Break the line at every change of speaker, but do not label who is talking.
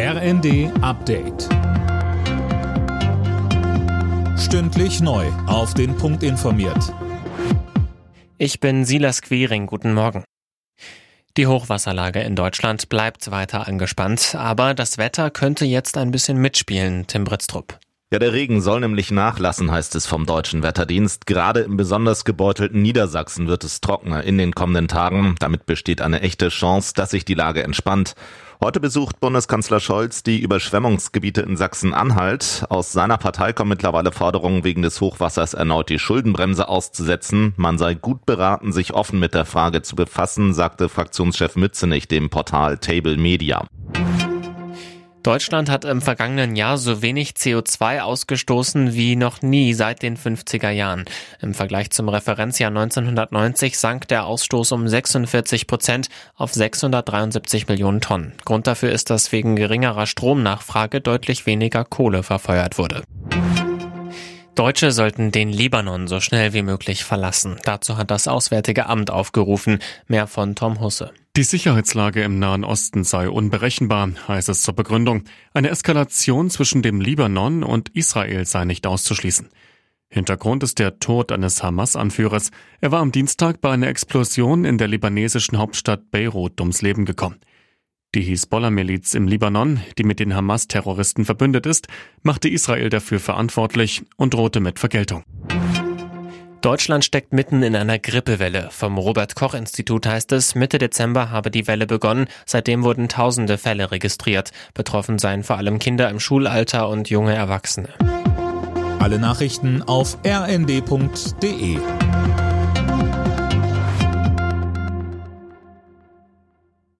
RND Update. Stündlich neu. Auf den Punkt informiert.
Ich bin Silas Quering. Guten Morgen. Die Hochwasserlage in Deutschland bleibt weiter angespannt, aber das Wetter könnte jetzt ein bisschen mitspielen, Tim Britztrup.
Ja, der Regen soll nämlich nachlassen, heißt es vom deutschen Wetterdienst. Gerade im besonders gebeutelten Niedersachsen wird es trockener in den kommenden Tagen. Damit besteht eine echte Chance, dass sich die Lage entspannt. Heute besucht Bundeskanzler Scholz die Überschwemmungsgebiete in Sachsen-Anhalt. Aus seiner Partei kommen mittlerweile Forderungen, wegen des Hochwassers erneut die Schuldenbremse auszusetzen. Man sei gut beraten, sich offen mit der Frage zu befassen, sagte Fraktionschef Mützenich dem Portal Table Media.
Deutschland hat im vergangenen Jahr so wenig CO2 ausgestoßen wie noch nie seit den 50er Jahren. Im Vergleich zum Referenzjahr 1990 sank der Ausstoß um 46 Prozent auf 673 Millionen Tonnen. Grund dafür ist, dass wegen geringerer Stromnachfrage deutlich weniger Kohle verfeuert wurde. Deutsche sollten den Libanon so schnell wie möglich verlassen. Dazu hat das Auswärtige Amt aufgerufen. Mehr von Tom Husse.
Die Sicherheitslage im Nahen Osten sei unberechenbar, heißt es zur Begründung. Eine Eskalation zwischen dem Libanon und Israel sei nicht auszuschließen. Hintergrund ist der Tod eines Hamas-Anführers. Er war am Dienstag bei einer Explosion in der libanesischen Hauptstadt Beirut ums Leben gekommen. Die Hisbollah-Miliz im Libanon, die mit den Hamas-Terroristen verbündet ist, machte Israel dafür verantwortlich und drohte mit Vergeltung.
Deutschland steckt mitten in einer Grippewelle. Vom Robert Koch Institut heißt es, Mitte Dezember habe die Welle begonnen. Seitdem wurden tausende Fälle registriert. Betroffen seien vor allem Kinder im Schulalter und junge Erwachsene.
Alle Nachrichten auf rnd.de